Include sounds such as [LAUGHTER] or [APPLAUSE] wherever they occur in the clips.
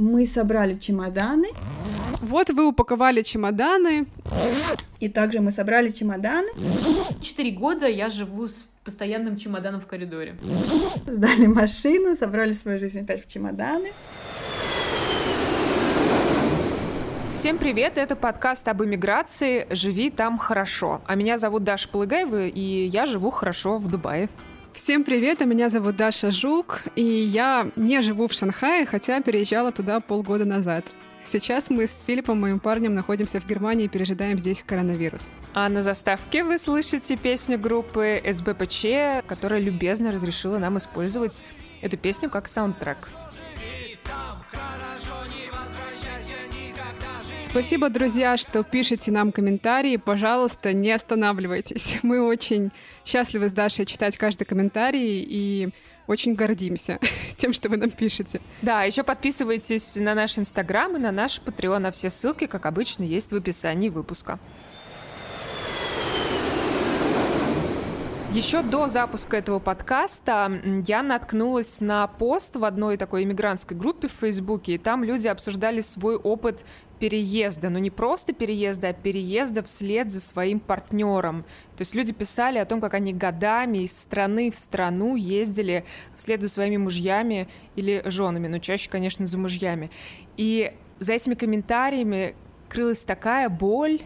Мы собрали чемоданы. Вот вы упаковали чемоданы. И также мы собрали чемоданы. Четыре года я живу с постоянным чемоданом в коридоре. Сдали машину, собрали свою жизнь опять в чемоданы. Всем привет, это подкаст об иммиграции «Живи там хорошо». А меня зовут Даша Полыгаева, и я живу хорошо в Дубае. Всем привет, а меня зовут Даша Жук, и я не живу в Шанхае, хотя переезжала туда полгода назад. Сейчас мы с Филиппом, моим парнем, находимся в Германии и пережидаем здесь коронавирус. А на заставке вы слышите песню группы СБПЧ, которая любезно разрешила нам использовать эту песню как саундтрек. Спасибо, друзья, что пишете нам комментарии. Пожалуйста, не останавливайтесь. [LAUGHS] Мы очень счастливы с Дашей читать каждый комментарий и очень гордимся [LAUGHS] тем, что вы нам пишете. Да, еще подписывайтесь на наш Инстаграм и на наш Patreon. А все ссылки, как обычно, есть в описании выпуска. Еще до запуска этого подкаста я наткнулась на пост в одной такой иммигрантской группе в Фейсбуке, и там люди обсуждали свой опыт переезда, но не просто переезда, а переезда вслед за своим партнером. То есть люди писали о том, как они годами из страны в страну ездили вслед за своими мужьями или женами, но чаще, конечно, за мужьями. И за этими комментариями крылась такая боль,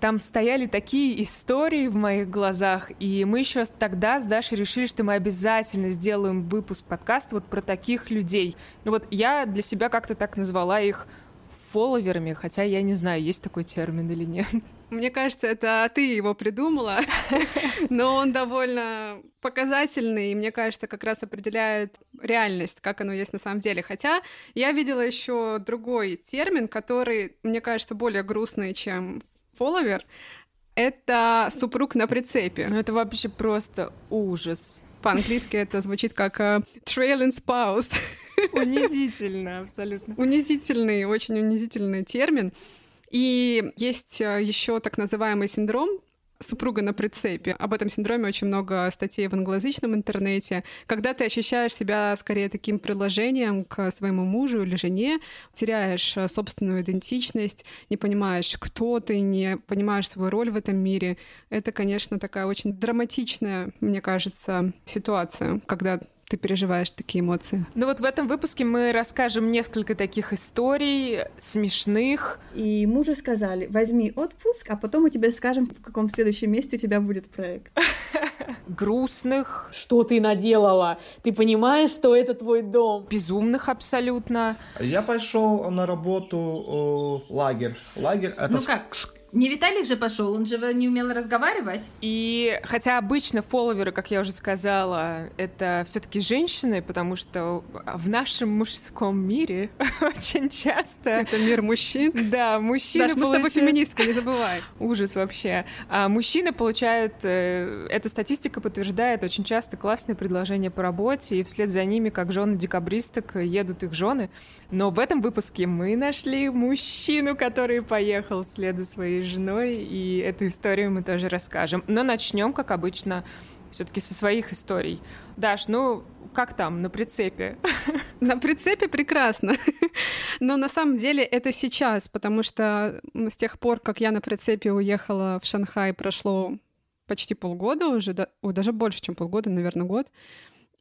там стояли такие истории в моих глазах, и мы еще тогда с Дашей решили, что мы обязательно сделаем выпуск подкаста вот про таких людей. Ну вот я для себя как-то так назвала их фолловерами, хотя я не знаю, есть такой термин или нет. Мне кажется, это ты его придумала, но он довольно показательный, и мне кажется, как раз определяет реальность, как оно есть на самом деле. Хотя я видела еще другой термин, который, мне кажется, более грустный, чем фолловер, это супруг на прицепе. Ну это вообще просто ужас. По-английски это звучит как uh, trailing spouse. Унизительно, абсолютно. Унизительный, очень унизительный термин. И есть э, еще так называемый синдром супруга на прицепе. Об этом синдроме очень много статей в англоязычном интернете. Когда ты ощущаешь себя скорее таким приложением к своему мужу или жене, теряешь э, собственную идентичность, не понимаешь, кто ты, не понимаешь свою роль в этом мире, это, конечно, такая очень драматичная, мне кажется, ситуация, когда ты переживаешь такие эмоции? Ну вот в этом выпуске мы расскажем несколько таких историй смешных. И мужу сказали, возьми отпуск, а потом мы тебе скажем, в каком следующем месте у тебя будет проект. [LAUGHS] Грустных. Что ты наделала? Ты понимаешь, что это твой дом? Безумных абсолютно. Я пошел на работу э, лагерь. Лагерь это... Ну как? Не Виталик же пошел, он же не умел разговаривать. И хотя обычно фолловеры, как я уже сказала, это все-таки женщины, потому что в нашем мужском мире [LAUGHS] очень часто... Это мир мужчин? Да, мужчины Даш, получают... мы с тобой феминистка, не забывай. [LAUGHS] Ужас вообще. А мужчины получают... Э, эта статистика подтверждает очень часто классные предложения по работе, и вслед за ними, как жены декабристок, едут их жены. Но в этом выпуске мы нашли мужчину, который поехал вслед за своей женой, и эту историю мы тоже расскажем. Но начнем, как обычно, все-таки со своих историй. Даш, ну как там, на прицепе? [LAUGHS] На прицепе прекрасно. [LAUGHS] Но на самом деле это сейчас, потому что с тех пор, как я на прицепе уехала в Шанхай, прошло почти полгода уже, да, о, даже больше, чем полгода, наверное, год.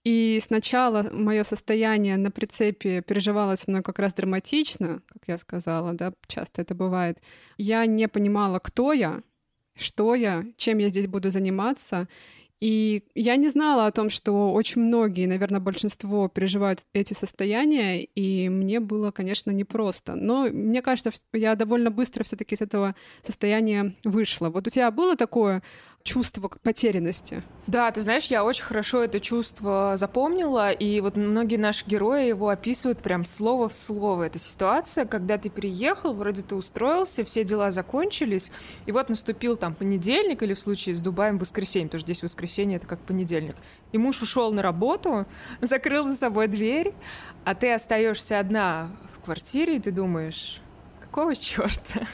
И сначала мое состояние на прицепе переживалось мной как раз драматично, как я сказала, да, часто это бывает. Я не понимала, кто я, что я, чем я здесь буду заниматься. И я не знала о том, что очень многие, наверное, большинство переживают эти состояния, и мне было, конечно, непросто. Но мне кажется, я довольно быстро все-таки из этого состояния вышла. Вот у тебя было такое чувство потерянности. Да, ты знаешь, я очень хорошо это чувство запомнила, и вот многие наши герои его описывают прям слово в слово. Это ситуация, когда ты приехал, вроде ты устроился, все дела закончились, и вот наступил там понедельник, или в случае с Дубаем воскресенье, потому что здесь воскресенье это как понедельник. И муж ушел на работу, [LAUGHS] закрыл за собой дверь, а ты остаешься одна в квартире, и ты думаешь, какого черта?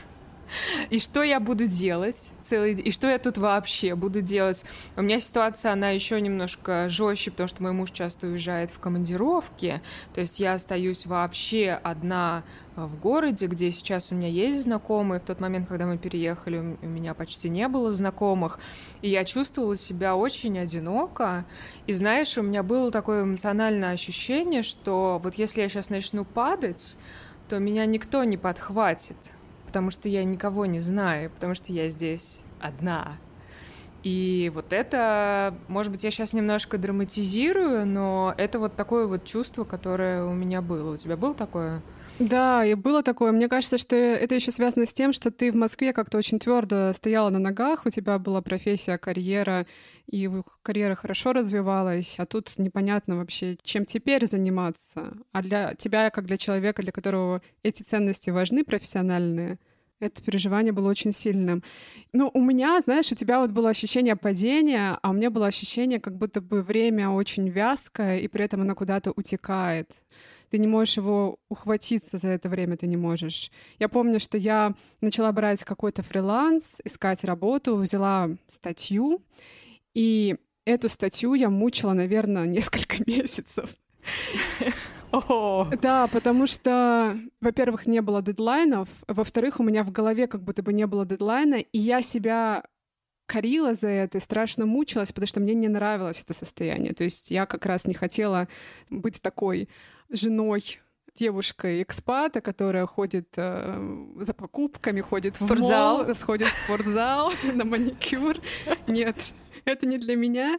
[LAUGHS] И что я буду делать целый И что я тут вообще буду делать? У меня ситуация, она еще немножко жестче, потому что мой муж часто уезжает в командировки. То есть я остаюсь вообще одна э, в городе, где сейчас у меня есть знакомые. В тот момент, когда мы переехали, у меня почти не было знакомых. И я чувствовала себя очень одиноко. И знаешь, у меня было такое эмоциональное ощущение, что вот если я сейчас начну падать, то меня никто не подхватит потому что я никого не знаю, потому что я здесь одна. И вот это, может быть, я сейчас немножко драматизирую, но это вот такое вот чувство, которое у меня было. У тебя было такое? Да, и было такое. Мне кажется, что это еще связано с тем, что ты в Москве как-то очень твердо стояла на ногах, у тебя была профессия, карьера, и карьера хорошо развивалась, а тут непонятно вообще, чем теперь заниматься. А для тебя, как для человека, для которого эти ценности важны, профессиональные, это переживание было очень сильным. Ну, у меня, знаешь, у тебя вот было ощущение падения, а у меня было ощущение, как будто бы время очень вязкое, и при этом оно куда-то утекает. Ты не можешь его ухватиться за это время, ты не можешь. Я помню, что я начала брать какой-то фриланс, искать работу, взяла статью, и эту статью я мучила, наверное, [LAUGHS] несколько месяцев. Да, потому что, во-первых, не было дедлайнов, во-вторых, у меня в голове как будто бы не было дедлайна, и я себя корила за это и страшно мучилась, потому что мне не нравилось это состояние. То есть я как раз не хотела быть такой женой девушкой экспата, которая ходит э, за покупками, ходит в спортзал, мол, сходит в спортзал [LAUGHS] на маникюр. Нет, [LAUGHS] это не для меня.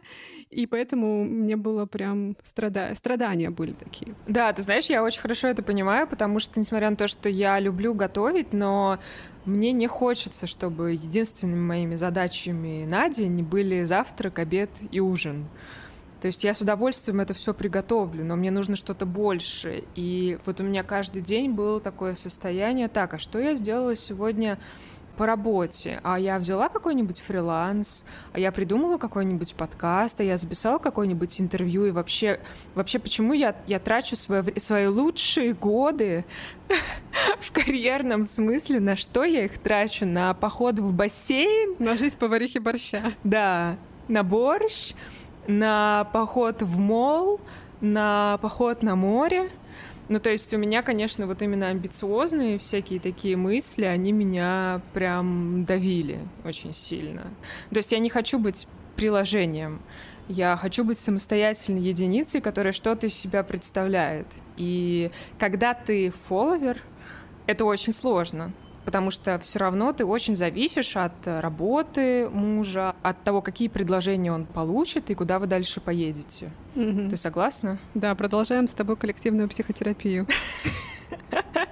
И поэтому мне было прям страда... страдания были такие. Да, ты знаешь, я очень хорошо это понимаю, потому что, несмотря на то, что я люблю готовить, но мне не хочется, чтобы единственными моими задачами на день были завтрак, обед и ужин. То есть я с удовольствием это все приготовлю, но мне нужно что-то больше. И вот у меня каждый день было такое состояние, так, а что я сделала сегодня по работе, а я взяла какой-нибудь фриланс, а я придумала какой-нибудь подкаст, а я записала какое-нибудь интервью, и вообще, вообще почему я, я трачу свои, свои лучшие годы [LAUGHS] в карьерном смысле, на что я их трачу? На поход в бассейн? На жизнь поварихи борща. Да, на борщ, на поход в мол, на поход на море — ну, то есть у меня, конечно, вот именно амбициозные всякие такие мысли, они меня прям давили очень сильно. То есть я не хочу быть приложением. Я хочу быть самостоятельной единицей, которая что-то из себя представляет. И когда ты фолловер, это очень сложно потому что все равно ты очень зависишь от работы мужа, от того, какие предложения он получит и куда вы дальше поедете. Угу. Ты согласна? Да, продолжаем с тобой коллективную психотерапию. [LAUGHS]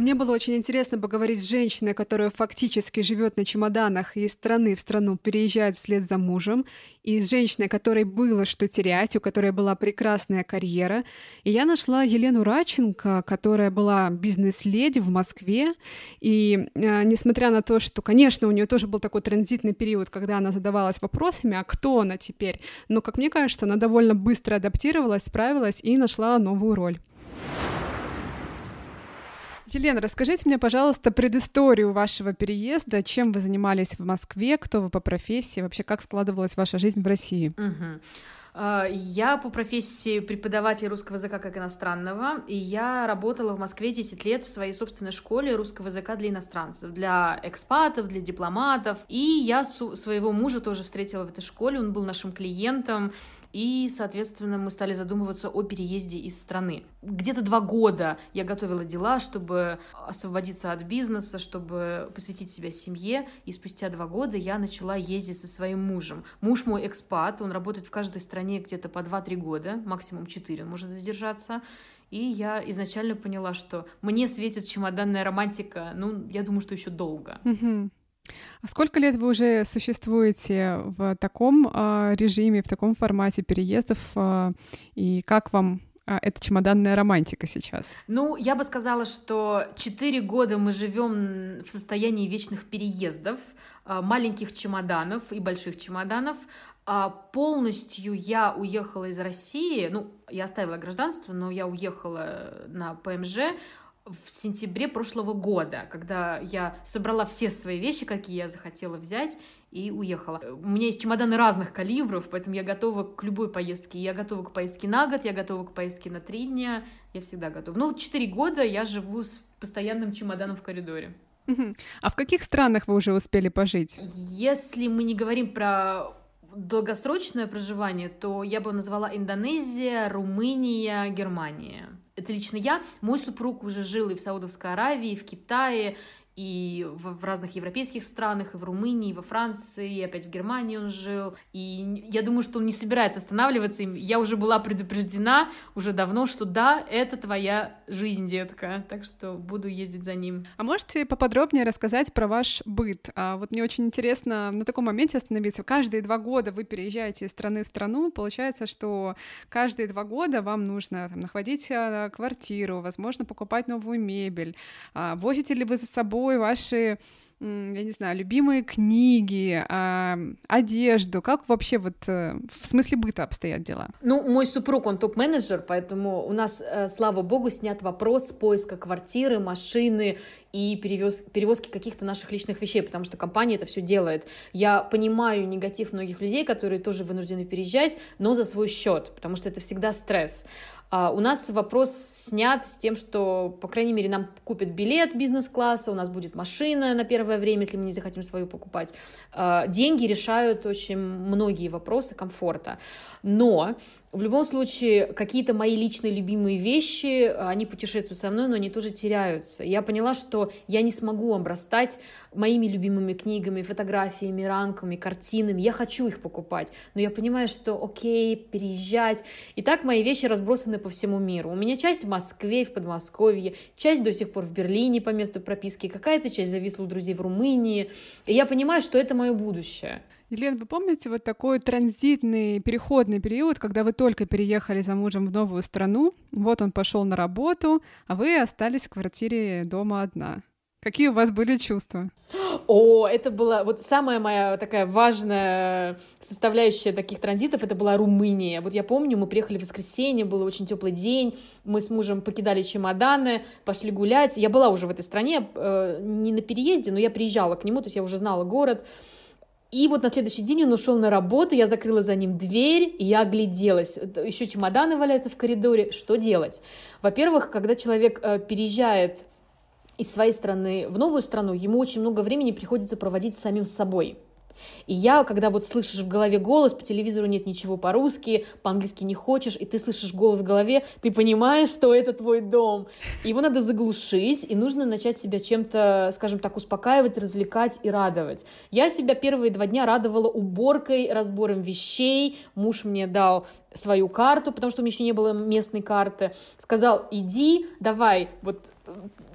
Мне было очень интересно поговорить с женщиной, которая фактически живет на чемоданах и из страны в страну переезжает вслед за мужем, и с женщиной, которой было что терять, у которой была прекрасная карьера. И я нашла Елену Раченко, которая была бизнес-леди в Москве. И э, несмотря на то, что, конечно, у нее тоже был такой транзитный период, когда она задавалась вопросами, а кто она теперь, но, как мне кажется, она довольно быстро адаптировалась, справилась и нашла новую роль. Елена, расскажите мне, пожалуйста, предысторию вашего переезда. Чем вы занимались в Москве, кто вы по профессии, вообще как складывалась ваша жизнь в России? Угу. Я по профессии преподаватель русского языка как иностранного, и я работала в Москве 10 лет в своей собственной школе русского языка для иностранцев, для экспатов, для дипломатов. И я своего мужа тоже встретила в этой школе, он был нашим клиентом, и, соответственно, мы стали задумываться о переезде из страны. Где-то два года я готовила дела, чтобы освободиться от бизнеса, чтобы посвятить себя семье, и спустя два года я начала ездить со своим мужем. Муж мой экспат, он работает в каждой стране где-то по 2-3 года, максимум 4 он может задержаться, и я изначально поняла, что мне светит чемоданная романтика, ну, я думаю, что еще долго. Mm-hmm. А сколько лет вы уже существуете в таком э, режиме, в таком формате переездов, э, и как вам эта чемоданная романтика сейчас? Ну, я бы сказала, что четыре года мы живем в состоянии вечных переездов, маленьких чемоданов и больших чемоданов. А полностью я уехала из России, ну, я оставила гражданство, но я уехала на ПМЖ в сентябре прошлого года, когда я собрала все свои вещи, какие я захотела взять, и уехала. У меня есть чемоданы разных калибров, поэтому я готова к любой поездке. Я готова к поездке на год, я готова к поездке на три дня, я всегда готова. Ну, четыре года я живу с постоянным чемоданом в коридоре. А в каких странах вы уже успели пожить? Если мы не говорим про долгосрочное проживание, то я бы назвала Индонезия, Румыния, Германия. Это лично я. Мой супруг уже жил и в Саудовской Аравии, и в Китае, и в, в разных европейских странах, и в Румынии, и во Франции, и опять в Германии он жил. И я думаю, что он не собирается останавливаться. Я уже была предупреждена уже давно, что да, это твоя жизнь, детка. Так что буду ездить за ним. А можете поподробнее рассказать про ваш быт? А вот мне очень интересно на таком моменте остановиться. Каждые два года вы переезжаете из страны в страну. Получается, что каждые два года вам нужно там, находить а, квартиру, возможно, покупать новую мебель. А, возите ли вы за собой собой ваши я не знаю, любимые книги, э, одежду? Как вообще вот э, в смысле быта обстоят дела? Ну, мой супруг, он топ-менеджер, поэтому у нас, э, слава богу, снят вопрос поиска квартиры, машины и перевоз, перевозки каких-то наших личных вещей, потому что компания это все делает. Я понимаю негатив многих людей, которые тоже вынуждены переезжать, но за свой счет, потому что это всегда стресс. Uh, у нас вопрос снят с тем, что, по крайней мере, нам купят билет бизнес-класса, у нас будет машина на первое время, если мы не захотим свою покупать. Uh, деньги решают очень многие вопросы комфорта. Но в любом случае, какие-то мои личные любимые вещи, они путешествуют со мной, но они тоже теряются. Я поняла, что я не смогу обрастать моими любимыми книгами, фотографиями, рамками, картинами. Я хочу их покупать, но я понимаю, что окей, переезжать. И так мои вещи разбросаны по всему миру. У меня часть в Москве, в Подмосковье, часть до сих пор в Берлине по месту прописки, какая-то часть зависла у друзей в Румынии. И я понимаю, что это мое будущее. Елена, вы помните вот такой транзитный, переходный период, когда вы только переехали за мужем в новую страну, вот он пошел на работу, а вы остались в квартире дома одна? Какие у вас были чувства? О, это была вот самая моя такая важная составляющая таких транзитов, это была Румыния. Вот я помню, мы приехали в воскресенье, был очень теплый день, мы с мужем покидали чемоданы, пошли гулять. Я была уже в этой стране, э, не на переезде, но я приезжала к нему, то есть я уже знала город. И вот на следующий день он ушел на работу, я закрыла за ним дверь, и я огляделась. Еще чемоданы валяются в коридоре. Что делать? Во-первых, когда человек э, переезжает из своей страны в новую страну, ему очень много времени приходится проводить с самим собой. И я, когда вот слышишь в голове голос, по телевизору нет ничего по-русски, по-английски не хочешь, и ты слышишь голос в голове, ты понимаешь, что это твой дом. Его надо заглушить, и нужно начать себя чем-то, скажем так, успокаивать, развлекать и радовать. Я себя первые два дня радовала уборкой, разбором вещей. Муж мне дал свою карту, потому что у меня еще не было местной карты. Сказал, иди, давай, вот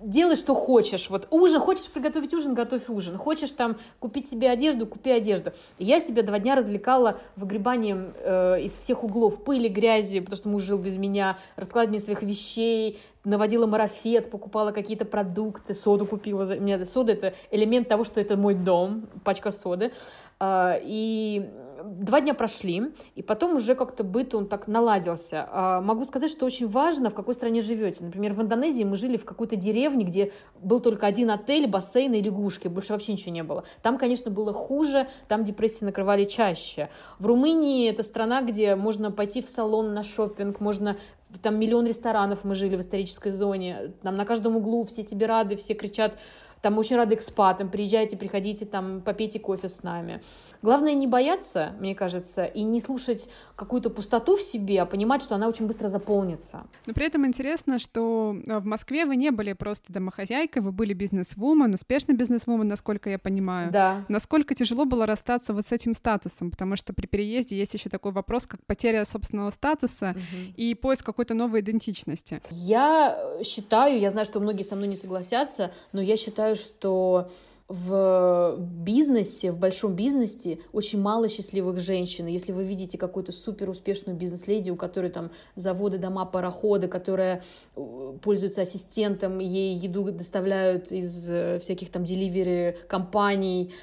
делай, что хочешь. Вот ужин, хочешь приготовить ужин, готовь ужин. Хочешь там купить себе одежду, купи одежду. И я себя два дня развлекала выгребанием э, из всех углов пыли, грязи, потому что муж жил без меня, раскладывание своих вещей, наводила марафет, покупала какие-то продукты, соду купила. У меня сода — это элемент того, что это мой дом, пачка соды. Э, и два дня прошли, и потом уже как-то быт он так наладился. А, могу сказать, что очень важно, в какой стране живете. Например, в Индонезии мы жили в какой-то деревне, где был только один отель, бассейн и лягушки, больше вообще ничего не было. Там, конечно, было хуже, там депрессии накрывали чаще. В Румынии это страна, где можно пойти в салон на шопинг, можно там миллион ресторанов мы жили в исторической зоне, там на каждом углу все тебе рады, все кричат там очень рады экспатам, приезжайте, приходите, там, попейте кофе с нами. Главное не бояться, мне кажется, и не слушать какую-то пустоту в себе, а понимать, что она очень быстро заполнится. Но при этом интересно, что э, в Москве вы не были просто домохозяйкой, вы были бизнес-вумен, успешный бизнес-вумен, насколько я понимаю. Да. Насколько тяжело было расстаться вот с этим статусом, потому что при переезде есть еще такой вопрос, как потеря собственного статуса угу. и поиск какой-то новой идентичности. Я считаю, я знаю, что многие со мной не согласятся, но я считаю, что в бизнесе, в большом бизнесе очень мало счастливых женщин. Если вы видите какую-то супер успешную бизнес-леди, у которой там заводы, дома, пароходы, которая э, пользуется ассистентом, ей еду доставляют из э, всяких там деливери компаний,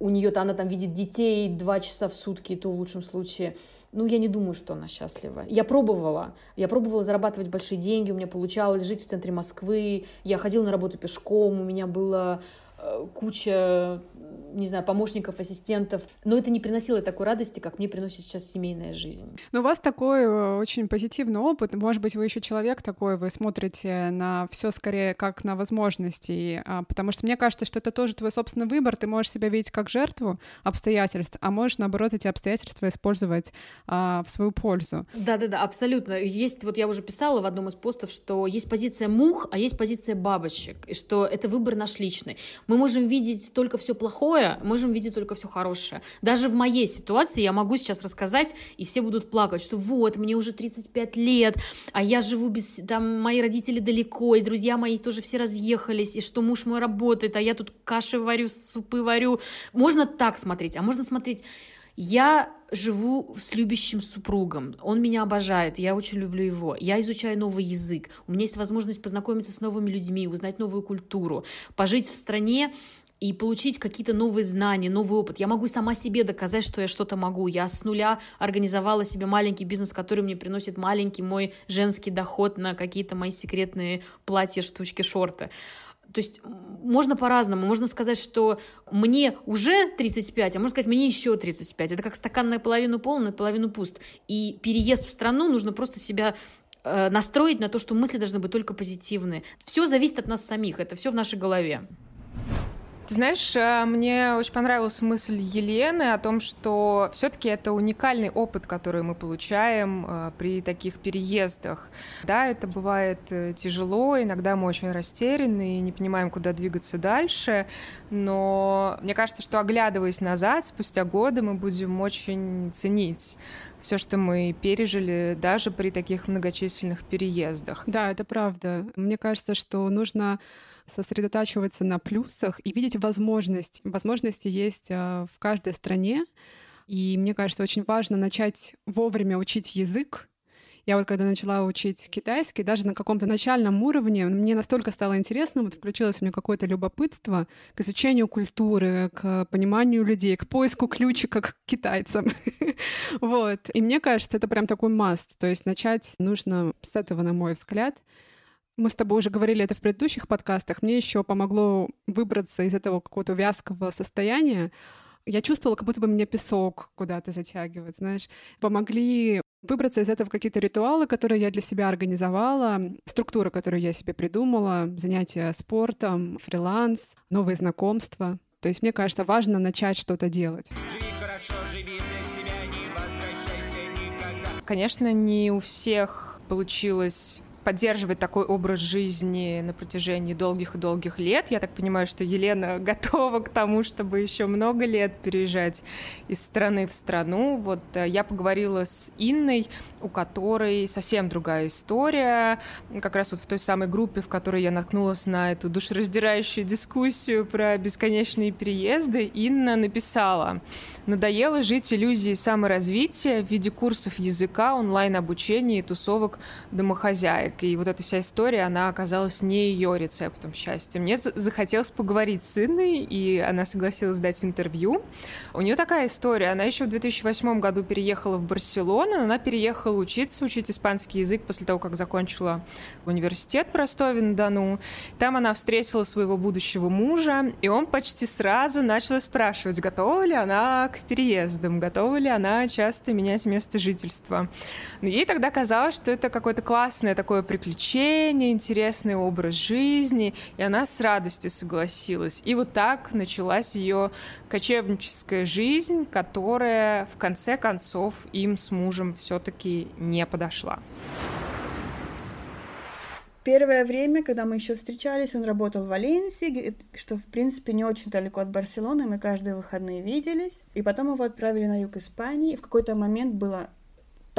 у нее-то она там видит детей два часа в сутки, то в лучшем случае. Ну, я не думаю, что она счастлива. Я пробовала. Я пробовала зарабатывать большие деньги, у меня получалось жить в центре Москвы. Я ходила на работу пешком, у меня было куча, не знаю, помощников, ассистентов, но это не приносило такой радости, как мне приносит сейчас семейная жизнь. Но у вас такой э, очень позитивный опыт, может быть, вы еще человек такой, вы смотрите на все скорее как на возможности, а, потому что мне кажется, что это тоже твой собственный выбор, ты можешь себя видеть как жертву обстоятельств, а можешь, наоборот, эти обстоятельства использовать а, в свою пользу. Да-да-да, абсолютно. Есть, вот я уже писала в одном из постов, что есть позиция мух, а есть позиция бабочек, и что это выбор наш личный. Мы можем видеть только все плохое, можем видеть только все хорошее. Даже в моей ситуации я могу сейчас рассказать, и все будут плакать, что вот, мне уже 35 лет, а я живу без... Там мои родители далеко, и друзья мои тоже все разъехались, и что муж мой работает, а я тут каши варю, супы варю. Можно так смотреть, а можно смотреть... Я живу с любящим супругом, он меня обожает, я очень люблю его, я изучаю новый язык, у меня есть возможность познакомиться с новыми людьми, узнать новую культуру, пожить в стране, и получить какие-то новые знания, новый опыт. Я могу сама себе доказать, что я что-то могу. Я с нуля организовала себе маленький бизнес, который мне приносит маленький мой женский доход на какие-то мои секретные платья, штучки, шорты. То есть можно по-разному. Можно сказать, что мне уже 35, а можно сказать, мне еще 35. Это как стакан наполовину полный, наполовину пуст. И переезд в страну нужно просто себя э, настроить на то, что мысли должны быть только позитивные. Все зависит от нас самих, это все в нашей голове. Ты знаешь, э, мне очень понравилась мысль Елены о том, что все-таки это уникальный опыт, который мы получаем э, при таких переездах. Да, это бывает э, тяжело, иногда мы очень растеряны и не понимаем, куда двигаться дальше, но мне кажется, что оглядываясь назад, спустя годы, мы будем очень ценить все, что мы пережили даже при таких многочисленных переездах. Да, это правда. Мне кажется, что нужно сосредотачиваться на плюсах и видеть возможность. Возможности есть а, в каждой стране. И мне кажется, очень важно начать вовремя учить язык. Я вот когда начала учить китайский, даже на каком-то начальном уровне, мне настолько стало интересно, вот включилось у меня какое-то любопытство к изучению культуры, к пониманию людей, к поиску ключика к китайцам. [LAUGHS] вот. И мне кажется, это прям такой маст. То есть начать нужно с этого, на мой взгляд. Мы с тобой уже говорили это в предыдущих подкастах. Мне еще помогло выбраться из этого какого-то вязкого состояния. Я чувствовала, как будто бы меня песок куда-то затягивает, знаешь. Помогли выбраться из этого какие-то ритуалы, которые я для себя организовала, структура, которую я себе придумала, занятия спортом, фриланс, новые знакомства. То есть мне кажется, важно начать что-то делать. Конечно, не у всех получилось поддерживать такой образ жизни на протяжении долгих и долгих лет. Я так понимаю, что Елена [LAUGHS] готова к тому, чтобы еще много лет переезжать из страны в страну. Вот э, я поговорила с Инной, у которой совсем другая история. Как раз вот в той самой группе, в которой я наткнулась на эту душераздирающую дискуссию про бесконечные переезды, Инна написала «Надоело жить иллюзией саморазвития в виде курсов языка, онлайн-обучения и тусовок домохозяек и вот эта вся история, она оказалась не ее рецептом счастья. Мне захотелось поговорить с Инной, и она согласилась дать интервью. У нее такая история, она еще в 2008 году переехала в Барселону, она переехала учиться, учить испанский язык после того, как закончила университет в Ростове-на-Дону. Там она встретила своего будущего мужа, и он почти сразу начал спрашивать, готова ли она к переездам, готова ли она часто менять место жительства. Но ей тогда казалось, что это какое-то классное такое приключение, интересный образ жизни, и она с радостью согласилась. И вот так началась ее кочевническая жизнь, которая в конце концов им с мужем все-таки не подошла. Первое время, когда мы еще встречались, он работал в Валенсии, что, в принципе, не очень далеко от Барселоны, мы каждые выходные виделись. И потом его отправили на юг Испании, и в какой-то момент было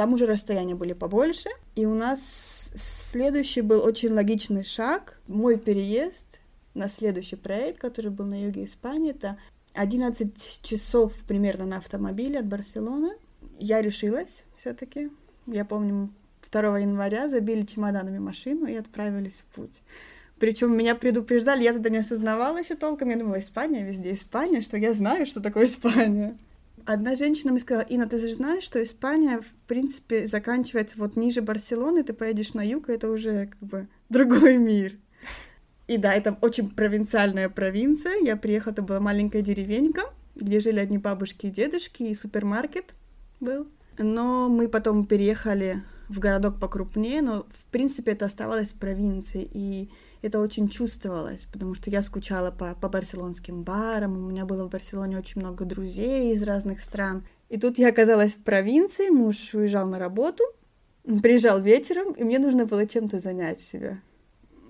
там уже расстояния были побольше. И у нас следующий был очень логичный шаг. Мой переезд на следующий проект, который был на юге Испании, это 11 часов примерно на автомобиле от Барселоны. Я решилась все-таки. Я помню, 2 января забили чемоданами машину и отправились в путь. Причем меня предупреждали, я тогда не осознавала еще толком. Я думала, Испания, везде Испания, что я знаю, что такое Испания. Одна женщина мне сказала, Инна, ты же знаешь, что Испания, в принципе, заканчивается вот ниже Барселоны, ты поедешь на юг, это уже как бы [LAUGHS] другой мир. И да, это очень провинциальная провинция. Я приехала, это была маленькая деревенька, где жили одни бабушки и дедушки, и супермаркет был. Но мы потом переехали в городок покрупнее, но в принципе это оставалось провинцией, и это очень чувствовалось, потому что я скучала по, по барселонским барам, у меня было в Барселоне очень много друзей из разных стран. И тут я оказалась в провинции, муж уезжал на работу, приезжал вечером, и мне нужно было чем-то занять себя.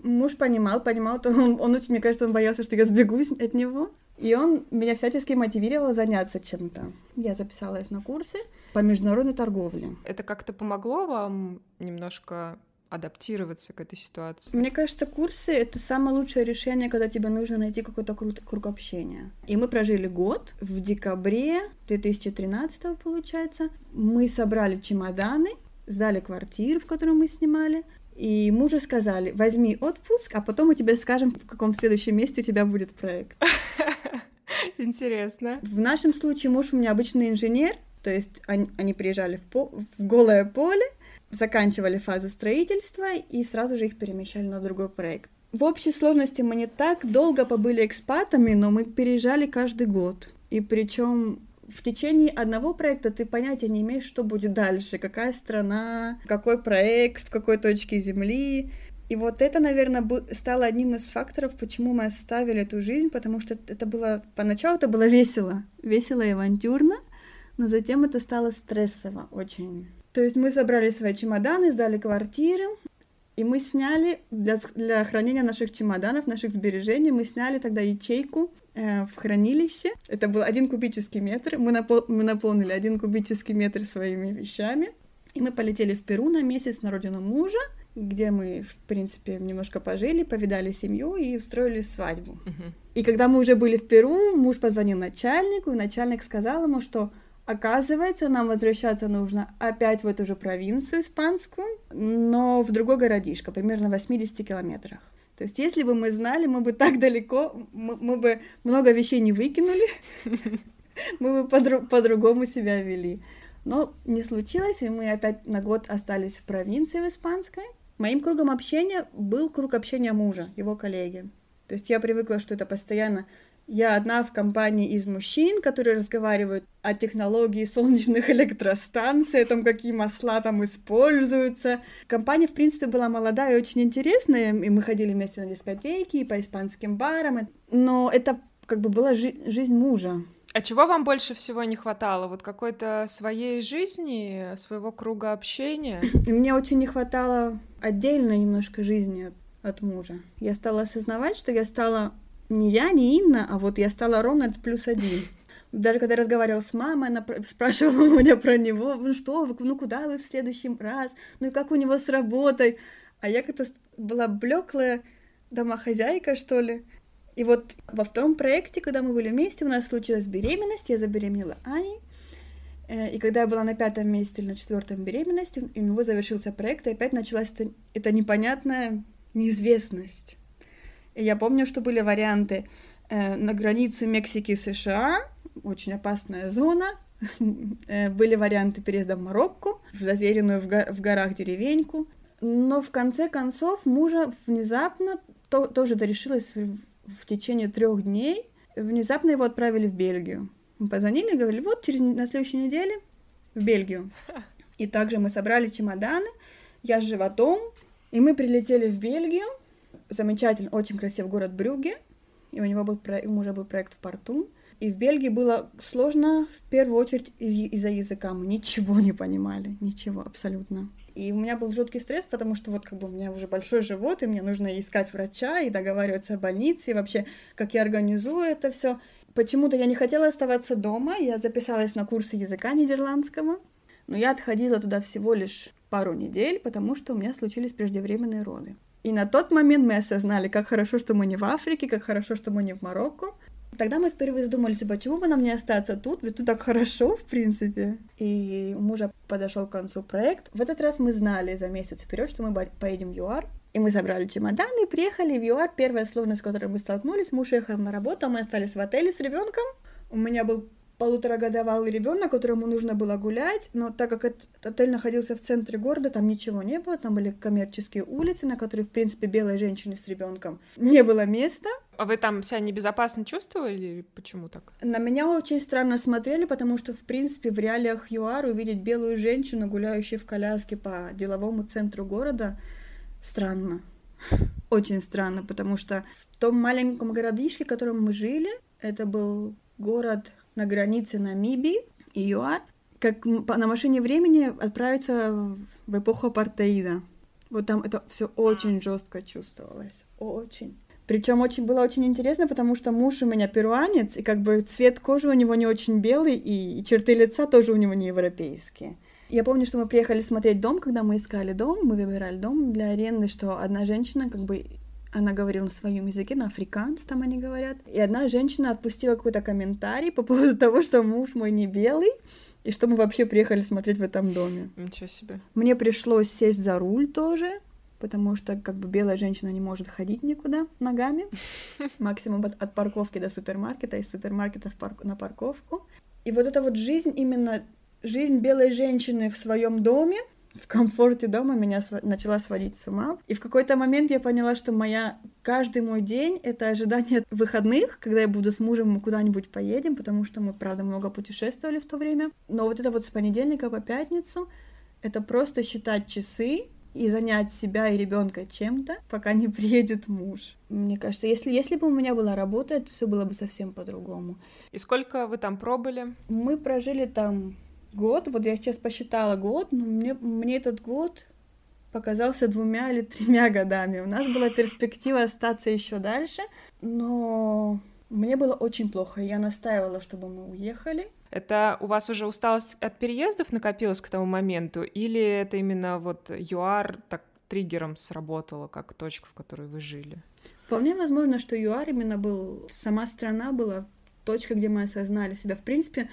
Муж понимал, понимал, то он, он очень, мне кажется, он боялся, что я сбегу от него. И он меня всячески мотивировал заняться чем-то. Я записалась на курсы по международной торговле. Это как-то помогло вам немножко адаптироваться к этой ситуации? Мне кажется, курсы — это самое лучшее решение, когда тебе нужно найти какой-то круг, круг общения. И мы прожили год. В декабре 2013 получается, мы собрали чемоданы, сдали квартиру, в которой мы снимали, и мужу сказали, возьми отпуск, а потом мы тебе скажем, в каком следующем месте у тебя будет проект. [LAUGHS] Интересно. В нашем случае муж у меня обычный инженер, то есть они, они приезжали в, по, в голое поле, заканчивали фазу строительства и сразу же их перемещали на другой проект. В общей сложности мы не так долго побыли экспатами, но мы переезжали каждый год. И причем в течение одного проекта ты понятия не имеешь, что будет дальше, какая страна, какой проект, в какой точке Земли. И вот это, наверное, стало одним из факторов, почему мы оставили эту жизнь, потому что это было, поначалу это было весело, весело и авантюрно, но затем это стало стрессово очень. То есть мы собрали свои чемоданы, сдали квартиры, и мы сняли для, для хранения наших чемоданов, наших сбережений, мы сняли тогда ячейку э, в хранилище. Это был один кубический метр. Мы, напол мы наполнили один кубический метр своими вещами. И мы полетели в Перу на месяц на родину мужа, где мы, в принципе, немножко пожили, повидали семью и устроили свадьбу. Uh-huh. И когда мы уже были в Перу, муж позвонил начальнику, и начальник сказал ему, что Оказывается, нам возвращаться нужно опять в эту же провинцию испанскую, но в другой городишко, примерно в 80 километрах. То есть, если бы мы знали, мы бы так далеко, мы, мы бы много вещей не выкинули, [LAUGHS] мы бы по-другому себя вели. Но не случилось, и мы опять на год остались в провинции в испанской. Моим кругом общения был круг общения мужа, его коллеги. То есть я привыкла, что это постоянно я одна в компании из мужчин, которые разговаривают о технологии солнечных [LAUGHS] электростанций, о том, какие масла там используются. Компания, в принципе, была молодая и очень интересная, и мы ходили вместе на дискотеки, и по испанским барам, но это как бы была жи- жизнь мужа. А чего вам больше всего не хватало? Вот какой-то своей жизни, своего круга общения? [LAUGHS] Мне очень не хватало отдельно немножко жизни от, от мужа. Я стала осознавать, что я стала не я, не Инна, а вот я стала Рональд плюс один. Даже когда я разговаривала с мамой, она спрашивала [LAUGHS] у меня про него, ну что вы, ну куда вы в следующий раз, ну и как у него с работой. А я как-то была блеклая домохозяйка, что ли. И вот во втором проекте, когда мы были вместе, у нас случилась беременность, я забеременела Аней. Э, и когда я была на пятом месяце или на четвертом беременности, у него завершился проект, и опять началась эта непонятная неизвестность. И я помню, что были варианты э, на границу Мексики и США, очень опасная зона. [LAUGHS] Э, были варианты переезда в Марокко, в затерянную в, го- в горах деревеньку. Но в конце концов мужа внезапно, то, тоже это решилось в, в течение трех дней, внезапно его отправили в Бельгию. Мы позвонили и говорили, вот через, на следующей неделе в Бельгию. [LAUGHS] И также мы собрали чемоданы, я с животом, и мы прилетели в Бельгию, замечательный, очень красивый город Брюге, и у него был, у мужа был проект в порту. И в Бельгии было сложно в первую очередь из- из-за языка. Мы ничего не понимали, ничего абсолютно. И у меня был жуткий стресс, потому что вот как бы у меня уже большой живот, и мне нужно искать врача и договариваться о больнице, и вообще, как я организую это все. Почему-то я не хотела оставаться дома, я записалась на курсы языка нидерландского, но я отходила туда всего лишь пару недель, потому что у меня случились преждевременные роды. И на тот момент мы осознали, как хорошо, что мы не в Африке, как хорошо, что мы не в Марокко. тогда мы впервые задумались, почему бы нам не остаться тут, ведь тут так хорошо, в принципе. И у мужа подошел к концу проект. В этот раз мы знали за месяц вперед, что мы поедем в ЮАР. И мы собрали чемоданы, приехали в ЮАР. Первая сложность, с которой мы столкнулись, муж ехал на работу, а мы остались в отеле с ребенком. У меня был полуторагодовалый ребенок, которому нужно было гулять, но так как этот отель находился в центре города, там ничего не было, там были коммерческие улицы, на которые, в принципе, белой женщине с ребенком не было места. А вы там себя небезопасно чувствовали? Почему так? На меня очень странно смотрели, потому что, в принципе, в реалиях ЮАР увидеть белую женщину, гуляющую в коляске по деловому центру города, странно. [LAUGHS] Очень странно, потому что в том маленьком городишке, в котором мы жили, это был город на границе Намибии и ЮАР, как на машине времени отправиться в эпоху апартеида. Вот там это все очень жестко чувствовалось, очень. Причем очень было очень интересно, потому что муж у меня перуанец, и как бы цвет кожи у него не очень белый, и, и черты лица тоже у него не европейские. Я помню, что мы приехали смотреть дом, когда мы искали дом, мы выбирали дом для аренды, что одна женщина как бы она говорила на своем языке, на африканс там они говорят. И одна женщина отпустила какой-то комментарий по поводу того, что муж мой не белый, и что мы вообще приехали смотреть в этом доме. Ничего себе. Мне пришлось сесть за руль тоже, потому что как бы белая женщина не может ходить никуда ногами. [LAUGHS] Максимум от, от парковки до супермаркета, из супермаркета в парк, на парковку. И вот эта вот жизнь, именно жизнь белой женщины в своем доме, в комфорте дома меня св... начала сводить с ума. И в какой-то момент я поняла, что моя каждый мой день — это ожидание [LAUGHS] выходных, когда я буду с мужем, мы куда-нибудь поедем, потому что мы, правда, много путешествовали в то время. Но вот это вот с понедельника по пятницу — это просто считать часы, и занять себя и ребенка чем-то, пока не [LAUGHS] приедет муж. Мне кажется, если, если бы у меня была работа, то все было бы совсем по-другому. И сколько вы там пробыли? Мы прожили там год, вот я сейчас посчитала год, но мне, мне этот год показался двумя или тремя годами. У нас была перспектива остаться еще дальше, но мне было очень плохо. Я настаивала, чтобы мы уехали. Это у вас уже усталость от переездов накопилась к тому моменту, или это именно вот ЮАР так триггером сработало, как точка, в которой вы жили? Вполне возможно, что ЮАР именно был, сама страна была точка, где мы осознали себя. В принципе,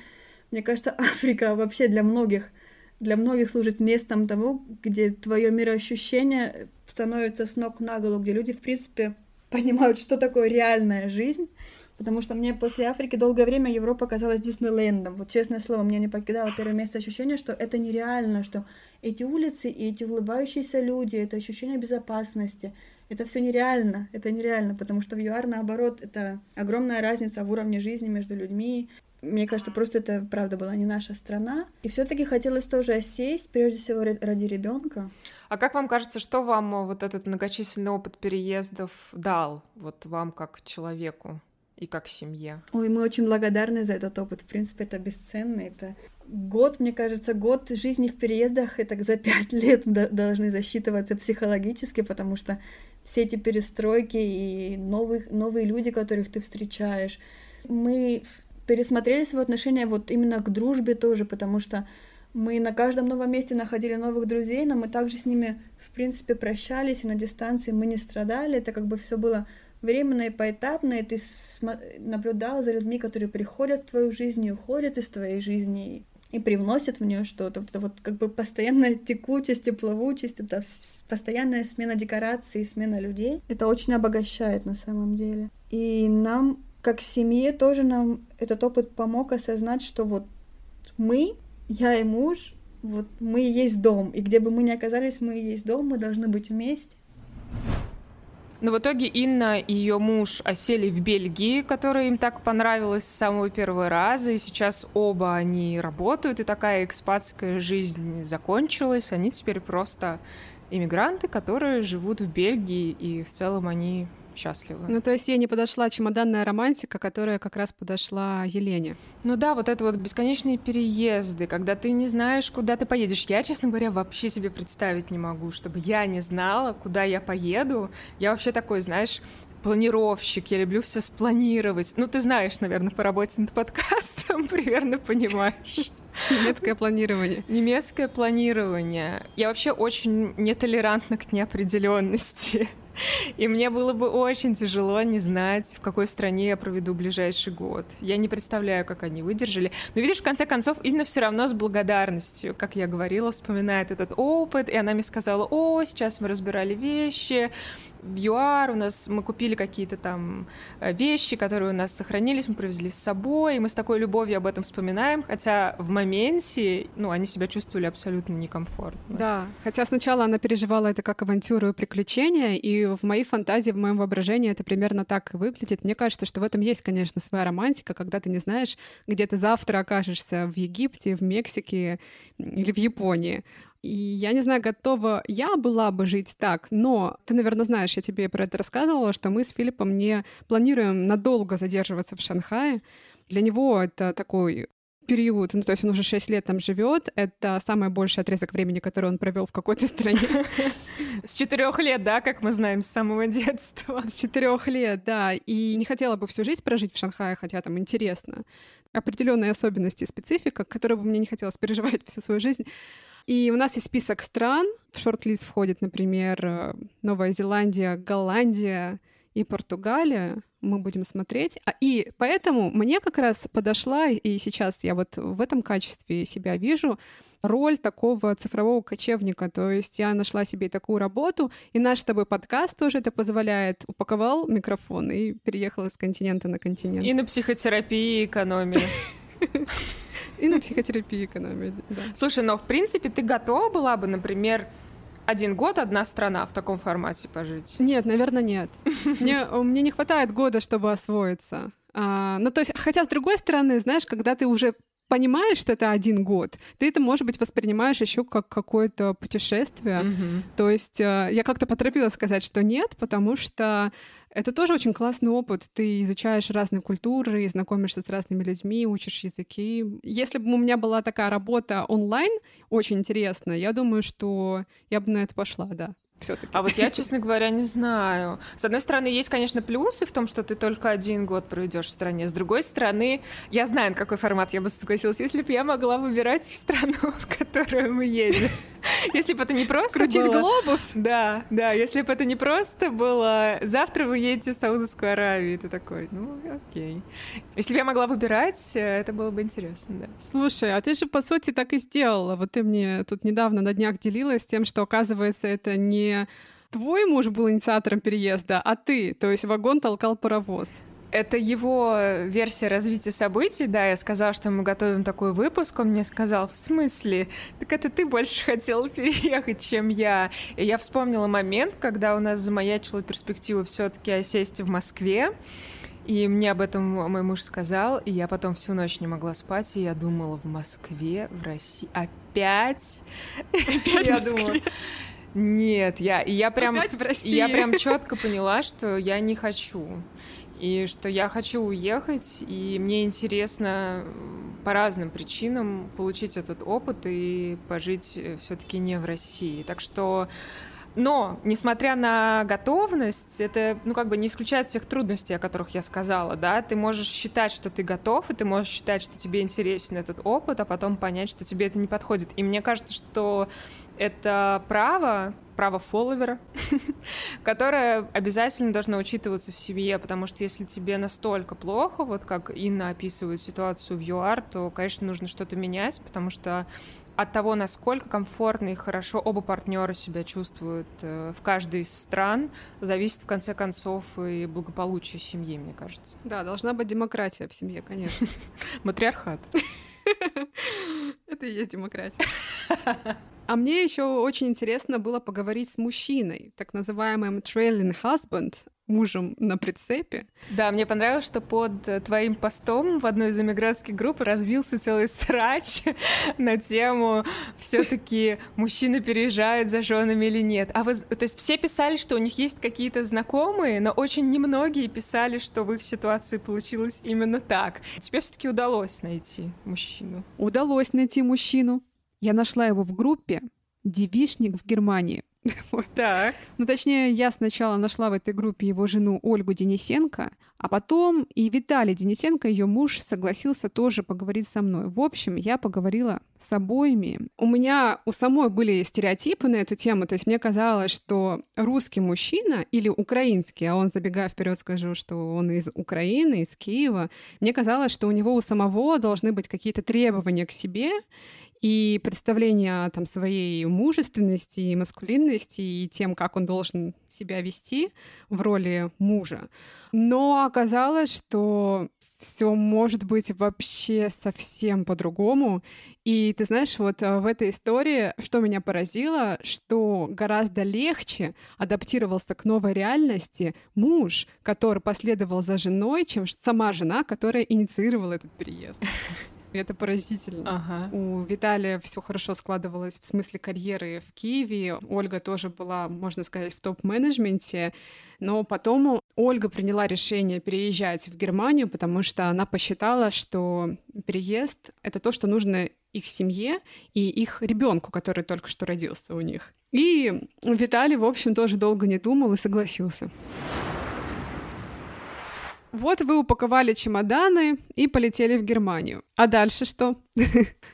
мне кажется, [LAUGHS] Африка вообще для многих, для многих служит местом того, где твое мироощущение становится с ног на голову, где люди, в принципе, [LAUGHS] понимают, что такое реальная жизнь. Потому что мне после Африки долгое время Европа казалась Диснейлендом. Вот честное слово, мне не покидало первое место ощущение, что это нереально, что эти улицы и эти улыбающиеся люди, это ощущение безопасности, это все нереально, это нереально, потому что в ЮАР, наоборот, это огромная разница в уровне жизни между людьми, мне кажется, просто это, правда, была не наша страна. И все-таки хотелось тоже осесть, прежде всего, ради ребенка. А как вам кажется, что вам э, вот этот многочисленный опыт переездов дал, вот вам как человеку? и как семье. Ой, мы очень благодарны за этот опыт. В принципе, это бесценно. Это год, мне кажется, год жизни в переездах, это за пять [LAUGHS] лет должны засчитываться психологически, потому что все эти перестройки и новых, новые люди, которых ты встречаешь, мы пересмотрели свои отношения вот именно к дружбе тоже, потому что мы на каждом новом месте находили новых друзей, но мы также с ними, в принципе, прощались, и на дистанции мы не страдали, это как бы все было временно и поэтапно, и ты наблюдал за людьми, которые приходят в твою жизнь и уходят из твоей жизни, и привносят в нее что-то. Вот это вот как бы постоянная [LAUGHS] текучесть и плавучесть, это постоянная смена декораций, смена людей. Это очень обогащает на самом деле. И нам как семье тоже нам этот опыт помог осознать, что вот мы, я и муж, вот мы и есть дом, и где бы мы ни оказались, мы и есть дом, мы должны быть вместе. Но в итоге Инна и ее муж осели в Бельгии, которая им так понравилась с самого первого раза, и сейчас оба они работают, и такая экспатская жизнь закончилась. Они теперь просто иммигранты, которые живут в Бельгии, и в целом они счастливы. Ну, то есть ей не подошла чемоданная романтика, которая как раз подошла Елене. Ну да, вот это вот бесконечные переезды, когда ты не знаешь, куда ты поедешь. Я, честно говоря, вообще себе представить не могу, чтобы я не знала, куда я поеду. Я вообще такой, знаешь, планировщик, я люблю все спланировать. Ну, ты знаешь, наверное, по работе над подкастом, [LAUGHS] примерно понимаешь. Немецкое планирование. Немецкое планирование. Я вообще очень нетолерантна к неопределенности. [LAUGHS] И мне было бы очень тяжело не знать, в какой стране я проведу ближайший год. Я не представляю, как они выдержали. Но видишь, в конце концов, Инна все равно с благодарностью, как я говорила, вспоминает этот опыт, и она мне сказала, о, сейчас мы разбирали вещи, ЮАР у нас мы купили какие-то там э, вещи, которые у нас сохранились, мы привезли с собой, и мы с такой любовью об этом вспоминаем, хотя в моменте, ну, они себя чувствовали абсолютно некомфортно. Да, хотя сначала она переживала это как авантюру и приключения, и в моей фантазии, в моем воображении это примерно так и выглядит. Мне кажется, что в этом есть, конечно, своя романтика, когда ты не знаешь, где ты завтра окажешься в Египте, в Мексике или в Японии. И я не знаю, готова я была бы жить так, но ты, наверное, знаешь, я тебе про это рассказывала, что мы с Филиппом не планируем надолго задерживаться в Шанхае. Для него это такой период, ну, то есть он уже 6 лет там живет, это самый большой отрезок времени, который он провел в какой-то [LAUGHS] стране. С четырех лет, да, как мы знаем, с самого детства. С четырех лет, да. И не хотела бы всю жизнь прожить в Шанхае, хотя там интересно. Определенные особенности специфика, которые бы мне не хотелось переживать всю свою жизнь. И у нас есть список стран. В шорт-лист входит, например, э, Новая Зеландия, Голландия и Португалия. Мы будем смотреть. А, и поэтому мне как раз подошла, и сейчас я вот в этом качестве себя вижу, роль такого цифрового кочевника. То есть я нашла себе такую работу, и наш с тобой подкаст тоже это позволяет. Упаковал микрофон и переехала с континента на континент. И на психотерапии экономии. [LAUGHS] [LAUGHS] И на психотерапии экономить, да. Слушай, но в принципе ты готова была бы, например, один год, одна страна в таком формате пожить? Нет, наверное, нет. [LAUGHS] Мне, мне не хватает года, чтобы освоиться. А, ну, то есть, хотя, с другой стороны, знаешь, когда ты уже понимаешь, что это один год, ты это, может быть, воспринимаешь еще как какое-то путешествие. Mm-hmm. То есть э, я как-то поторопилась сказать, что нет, потому что это тоже очень классный опыт. Ты изучаешь разные культуры, знакомишься с разными людьми, учишь языки. Если бы у меня была такая работа онлайн, очень интересная, я думаю, что я бы на это пошла, да все-таки. А вот я, честно говоря, не знаю. С одной стороны, есть, конечно, плюсы в том, что ты только один год проведешь в стране. С другой стороны, я знаю, на какой формат я бы согласилась, если бы я могла выбирать в страну, [LAUGHS] в которую мы едем. Если бы это не просто Крутить было... глобус? Да, да, если бы это не просто было «завтра вы едете в Саудовскую Аравию», ты такой, ну, окей. Если бы я могла выбирать, э, это было бы интересно, да. Слушай, а ты же, по сути, так и сделала. Вот ты мне тут недавно на днях делилась тем, что, оказывается, это не твой муж был инициатором переезда, а ты, то есть вагон толкал паровоз. Это его версия развития событий, да, я сказала, что мы готовим такой выпуск, он мне сказал, в смысле? Так это ты больше хотела [LAUGHS] переехать, чем я. И я вспомнила момент, когда у нас замаячила перспектива все таки осесть в Москве, и мне об этом мой муж сказал, и я потом всю ночь не могла спать, и я думала, в Москве, в России, опять? [LAUGHS] Опять я думала, нет, я, и я прям, Опять я прям четко поняла, что я не хочу. И что я хочу уехать, и мне интересно по разным причинам получить этот опыт и пожить все-таки не в России. Так что но, несмотря на готовность, это, ну, как бы не исключает всех трудностей, о которых я сказала, да, ты можешь считать, что ты готов, и ты можешь считать, что тебе интересен этот опыт, а потом понять, что тебе это не подходит. И мне кажется, что это право, право фолловера, [LAUGHS] которое обязательно должно учитываться в семье, потому что если тебе настолько плохо, вот как Инна описывает ситуацию в ЮАР, то, конечно, нужно что-то менять, потому что от того, насколько комфортно и хорошо оба партнера себя чувствуют э, в каждой из стран, зависит в конце концов и благополучие семьи, мне кажется. Да, должна быть демократия в семье, конечно. [LAUGHS] Матриархат. [LAUGHS] Это и есть демократия. А мне еще очень интересно было поговорить с мужчиной, так называемым trailing husband, мужем на прицепе. Да, мне понравилось, что под твоим постом в одной из эмигрантских групп развился целый срач [LAUGHS] на тему все-таки мужчины переезжают за женами или нет. А вы, то есть все писали, что у них есть какие-то знакомые, но очень немногие писали, что в их ситуации получилось именно так. Тебе все-таки удалось найти мужчину. Удалось найти мужчину. Я нашла его в группе «Девишник в Германии». [LAUGHS] Вот. Так. Ну, точнее, я сначала нашла в этой группе его жену Ольгу Денисенко, А потом и Виталий Денисенко, ее муж, согласился тоже поговорить со мной. В общем, я поговорила с обоими. У меня у самой были стереотипы на эту тему, то есть мне казалось, что русский мужчина или украинский, а он, забегая вперед, скажу, что он из Украины, из Киева, мне казалось, что у него у самого должны быть какие-то требования к себе, и представление там своей мужественности и маскулинности и тем, как он должен себя вести в роли мужа. Но оказалось, что все может быть вообще совсем по-другому. И ты знаешь, вот э, в этой истории, что меня поразило, что гораздо легче адаптировался к новой реальности муж, который последовал за женой, чем сама жена, которая инициировала этот переезд. [LAUGHS] Это поразительно. Ага. У Виталия все хорошо складывалось в смысле карьеры в Киеве. Ольга тоже была, можно сказать, в топ-менеджменте. Но потом Ольга приняла решение переезжать в Германию, потому что она посчитала, что переезд — это то, что нужно их семье и их ребенку, который только что родился у них. И Виталий, в общем, тоже долго не думал и согласился. Вот вы упаковали чемоданы и полетели в Германию. А дальше что? [LAUGHS]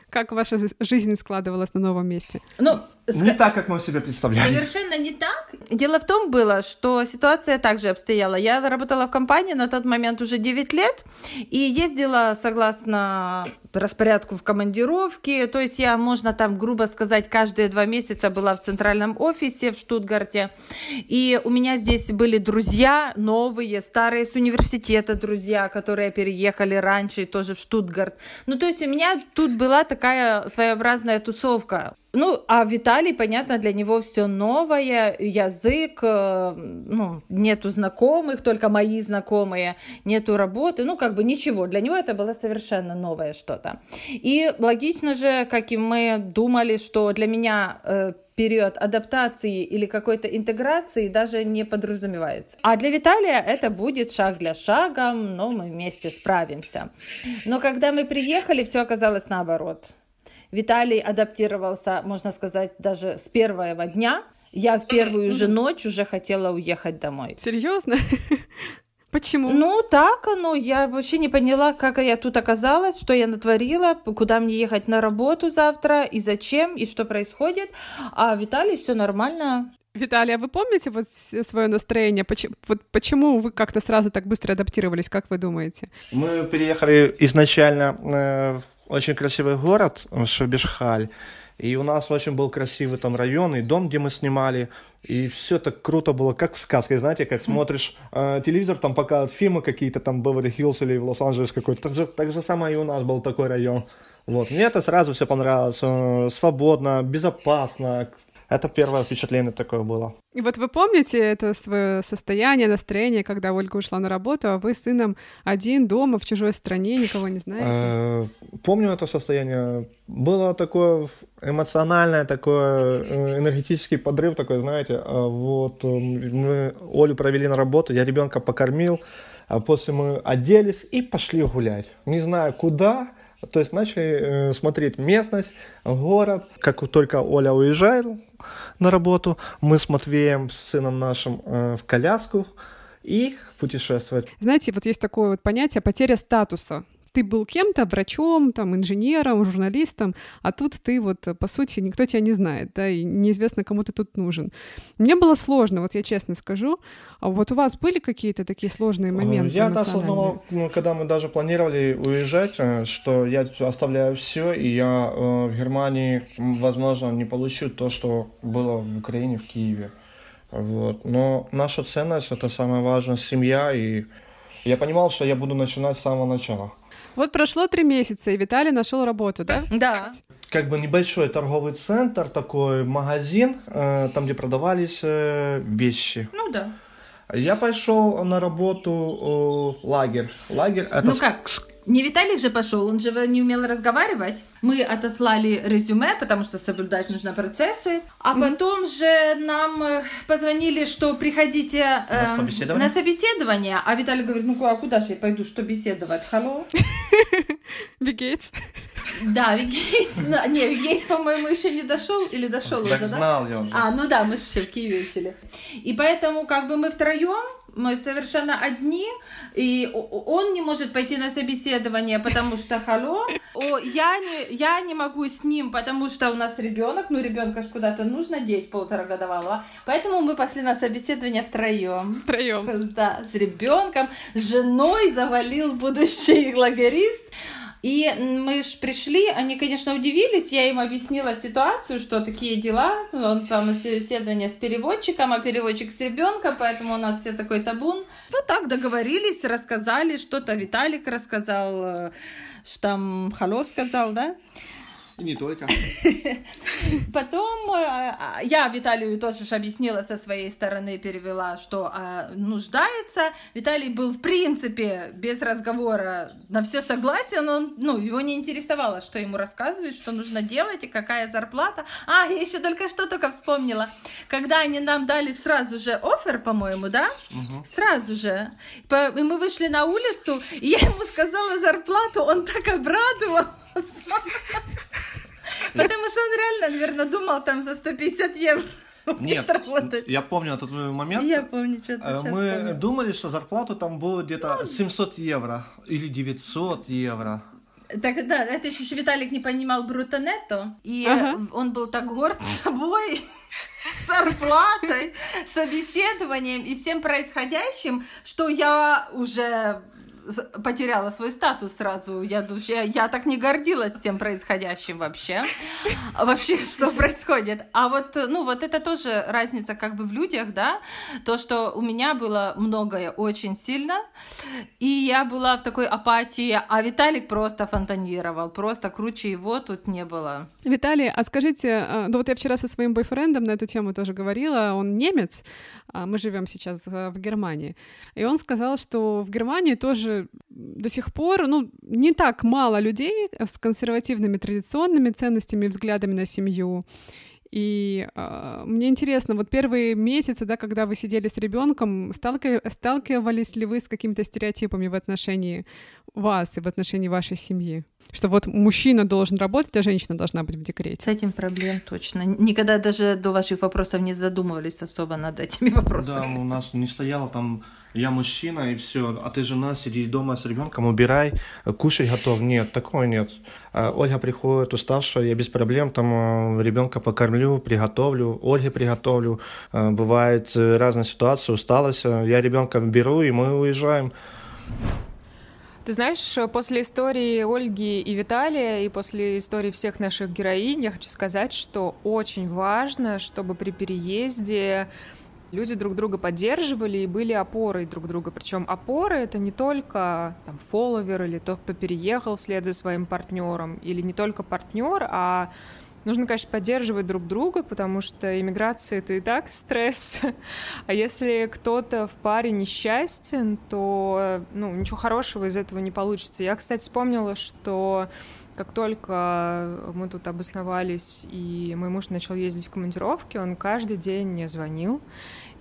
Как ваша жизнь складывалась на новом месте? Ну, не так, как мы себе представляли. Совершенно не так. Дело в том было, что ситуация также обстояла. Я работала в компании на тот момент уже 9 лет и ездила согласно распорядку в командировке. То есть я, можно там, грубо сказать, каждые два месяца была в центральном офисе в Штутгарте. И у меня здесь были друзья новые, старые с университета друзья, которые переехали раньше тоже в Штутгарт. Ну, то есть у меня тут была такая своеобразная тусовка. Ну, а Виталий, понятно, для него все новое, язык, э, ну, нету знакомых, только мои знакомые, нету работы, ну, как бы ничего. Для него это было совершенно новое что-то. И логично же, как и мы думали, что для меня э, период адаптации или какой-то интеграции даже не подразумевается. А для Виталия это будет шаг для шага, но мы вместе справимся. Но когда мы приехали, все оказалось наоборот. Виталий адаптировался, можно сказать, даже с первого дня. Я в первую же ночь уже хотела уехать домой. Серьезно? [LAUGHS] Почему? Ну, так оно. Я вообще не поняла, как я тут оказалась, что я натворила, куда мне ехать на работу завтра, и зачем, и что происходит. А Виталий все нормально. Виталий, а вы помните вот свое настроение? Почему, вот почему вы как-то сразу так быстро адаптировались, как вы думаете? Мы переехали изначально э, очень красивый город, Шабишхаль. И у нас очень был красивый там район, и дом, где мы снимали. И все так круто было, как в сказке, знаете, как смотришь э, телевизор, там показывают фильмы какие-то, там Беверли-Хиллз или в Лос-Анджелес какой-то. Так же, так же самое и у нас был такой район. Вот. Мне это сразу все понравилось. Э, свободно, безопасно, это первое впечатление такое было. И вот вы помните это свое состояние, настроение, когда Ольга ушла на работу, а вы с сыном один дома в чужой стране, никого не знаете? Э, помню это состояние. Было такое эмоциональное, такое э, энергетический подрыв такой, знаете. А вот э, мы Олю провели на работу, я ребенка покормил, а после мы оделись и пошли гулять. Не знаю куда, то есть начали э, смотреть местность, город. Как только Оля уезжает на работу, мы с Матвеем, с сыном нашим, э, в коляску и путешествовать. Знаете, вот есть такое вот понятие потеря статуса ты был кем-то, врачом, там, инженером, журналистом, а тут ты вот, по сути, никто тебя не знает, да, и неизвестно, кому ты тут нужен. Мне было сложно, вот я честно скажу. А вот у вас были какие-то такие сложные э, моменты? Я осознавал, ну, когда мы даже планировали уезжать, э, что я оставляю все, и я э, в Германии, возможно, не получу то, что было в Украине, в Киеве. Вот. Но наша ценность это самое важное, семья, и я понимал, что я буду начинать с самого начала. Вот прошло три месяца, и Виталий нашел работу, да? Да. Как бы небольшой торговый центр, такой магазин, э, там, где продавались э, вещи. Ну да. Я пошел на работу э, лагерь. Лагерь это... Ну как, не Виталик же пошел, он же не умел разговаривать. Мы отослали резюме, потому что соблюдать нужно процессы. А mm-hmm. потом же нам э, позвонили, что приходите э, на, собеседование? на собеседование. А Виталий говорит, ну а куда же я пойду, что беседовать? Халло? [LAUGHS] Бигейтс. Да, Вигейтс. Не, Вигейтс, по-моему, еще не дошел или дошел уже, да? знал я уже. А, ну да, мы же в Киеве учили. И поэтому как бы мы втроем мы совершенно одни, и он не может пойти на собеседование, потому что халло, о, я не, я не могу с ним, потому что у нас ребенок, ну ребенка ж куда-то нужно деть полтора годовалого, поэтому мы пошли на собеседование втроем. Втроем. Да, с ребенком, с женой завалил будущий лагерист. И мы же пришли, они, конечно, удивились, я им объяснила ситуацию, что такие дела, он там собеседование с переводчиком, а переводчик с ребенком, поэтому у нас все такой табун. Ну так договорились, рассказали, что-то Виталик рассказал, э, что там Хало сказал, да? И не только. [LAUGHS] Потом э, а, я Виталию тоже объяснила со своей стороны, перевела, что а, нуждается. Виталий был, в принципе, без разговора на все согласен. Он, ну, его не интересовало, что ему рассказывают, что нужно делать и какая зарплата. А, я еще только что только вспомнила. Когда они нам дали сразу же офер, по-моему, да? Угу. Сразу же. И мы вышли на улицу, и я ему сказала зарплату, он так обрадовался. [LAUGHS] Потому что он реально, наверное, думал там за 150 евро. [LAUGHS] Нет, я помню этот момент. Я помню, что ты э, Мы помню. думали, что зарплату там будет где-то 700 ну, евро или 900 евро. Так да, это еще Виталик не понимал бруто-нетто, и ага. он был так горд [LAUGHS] собой, с зарплатой, собеседованием и всем происходящим, что я уже потеряла свой статус сразу. Я, я, я так не гордилась всем происходящим вообще. [LAUGHS] Вообще, что происходит. А вот, ну, вот это тоже разница как бы в людях, да, то, что у меня было многое очень сильно, и я была в такой апатии, а Виталик просто фонтанировал, просто круче его тут не было. Виталий, а скажите, э, ну вот я вчера со своим бойфрендом на эту тему тоже говорила, он немец, мы живем сейчас в Германии, и он сказал, что в Германии тоже до сих пор, ну, не так мало людей с консервативными традиционными ценностями и взглядами на семью, и э, мне интересно, вот первые месяцы, да, когда вы сидели с ребенком, сталкивались ли вы с какими-то стереотипами в отношении вас и в отношении вашей семьи? Что вот мужчина должен работать, а женщина должна быть в декрете. С этим проблем точно. Никогда даже до ваших вопросов не задумывались особо над этими вопросами. Да, у нас не стояло там я мужчина и все, а ты жена, сиди дома с ребенком, убирай, кушай готов. Нет, такого нет. А Ольга приходит уставшая, я без проблем там э, ребенка покормлю, приготовлю, Ольге приготовлю. Э, бывает э, разные ситуации, усталость, я ребенка беру и мы уезжаем. Ты знаешь, после истории Ольги и Виталия и после истории всех наших героинь я хочу сказать, что очень важно, чтобы при переезде люди друг друга поддерживали и были опорой друг друга. Причем опоры это не только там, фолловер или тот, кто переехал вслед за своим партнером, или не только партнер, а Нужно, конечно, поддерживать друг друга, потому что иммиграция — это и так стресс. [LAUGHS] А если кто-то в паре несчастен, то ну, ничего хорошего из этого не получится. Я, кстати, вспомнила, что как только мы тут обосновались, и мой муж начал ездить в командировки, он каждый день мне звонил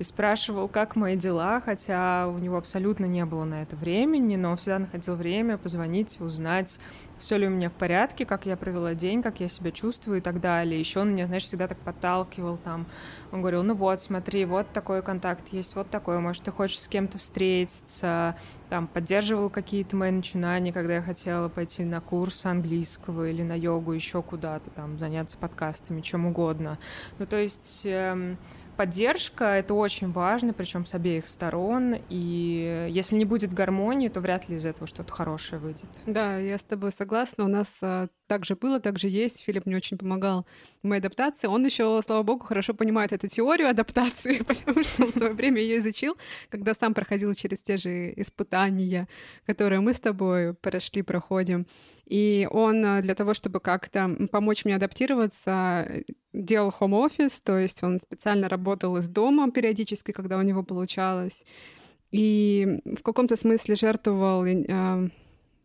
и спрашивал, как мои дела, хотя у него абсолютно не было на это времени, но он всегда находил время позвонить, узнать, все ли у меня в порядке, как я провела день, как я себя чувствую и так далее. Еще он меня, знаешь, всегда так подталкивал там. Он говорил, ну вот, смотри, вот такой контакт есть, вот такой, может, ты хочешь с кем-то встретиться, там, поддерживал какие-то мои начинания, когда я хотела пойти на курс английского или на йогу, еще куда-то, там, заняться подкастами, чем угодно. Ну, то есть... Эм, поддержка — это очень важно, причем с обеих сторон, и если не будет гармонии, то вряд ли из этого что-то хорошее выйдет. Да, я с тобой согласна. У нас а, так же было, так же есть. Филипп мне очень помогал в моей адаптации. Он еще, слава богу, хорошо понимает эту теорию адаптации, [LAUGHS] потому что в свое время ее изучил, когда сам проходил через те же испытания, которые мы с тобой прошли, проходим. И он а, для того, чтобы как-то помочь мне адаптироваться, делал home-офис, то есть он специально работал из дома периодически, когда у него получалось. И в каком-то смысле жертвовал а,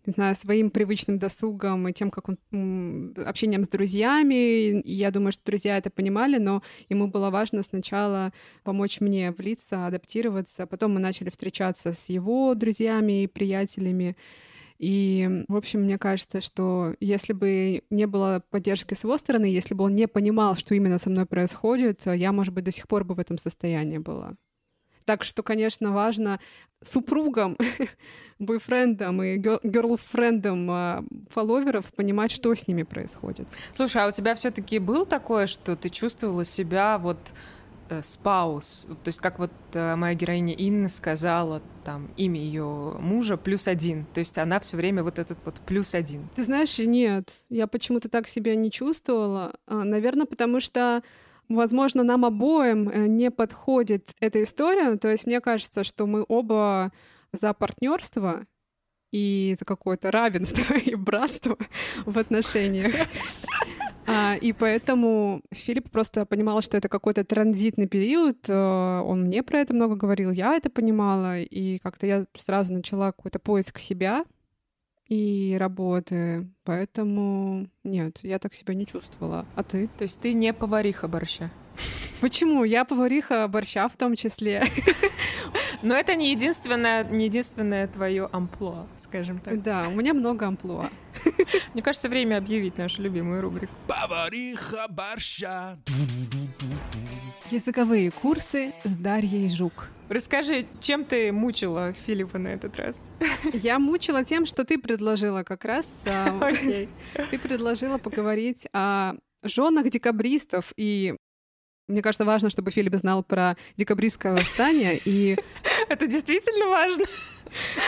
не знаю, своим привычным досугом и тем, как он общением с друзьями. И я думаю, что друзья это понимали, но ему было важно сначала помочь мне влиться, адаптироваться. Потом мы начали встречаться с его друзьями и приятелями. И, в общем, мне кажется, что если бы не было поддержки с его стороны, если бы он не понимал, что именно со мной происходит, я, может быть, до сих пор бы в этом состоянии была. Так что, конечно, важно супругам, [LAUGHS] бойфрендам и герлфрендам а, фолловеров понимать, что с ними происходит. Слушай, а у тебя все таки был такое, что ты чувствовала себя вот э, спаус, то есть как вот э, моя героиня Инна сказала, там имя ее мужа плюс один, то есть она все время вот этот вот плюс один. Ты знаешь, нет, я почему-то так себя не чувствовала, а, наверное, потому что Возможно, нам обоим э, не подходит эта история. То есть мне кажется, что мы оба за партнерство и за какое-то равенство [LAUGHS] и братство в отношениях. А, и поэтому Филипп просто понимал, что это какой-то транзитный период. Э, он мне про это много говорил, я это понимала, и как-то я сразу начала какой-то поиск себя, и работы. Поэтому нет, я так себя не чувствовала. А ты? То есть ты не повариха борща? Почему? Я повариха борща в том числе. [LAUGHS] Но это не единственное, не единственное твое амплуа, скажем так. Да, у меня много амплуа. [LAUGHS] Мне кажется, время объявить нашу любимую рубрику. Повариха борща. Языковые курсы с Дарьей Жук. Расскажи, чем ты мучила Филиппа на этот раз? [LAUGHS] Я мучила тем, что ты предложила как раз. [LAUGHS] Okay. Ты предложила поговорить о женах декабристов и мне кажется, важно, чтобы Филипп знал про декабристское восстание, и... [LAUGHS] Это действительно важно?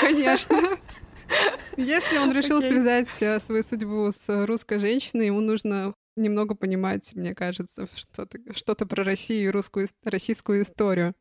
Конечно. Если он решил okay. связать э, свою судьбу с русской женщиной, ему нужно немного понимать, мне кажется, что-то что про Россию и русскую, российскую историю.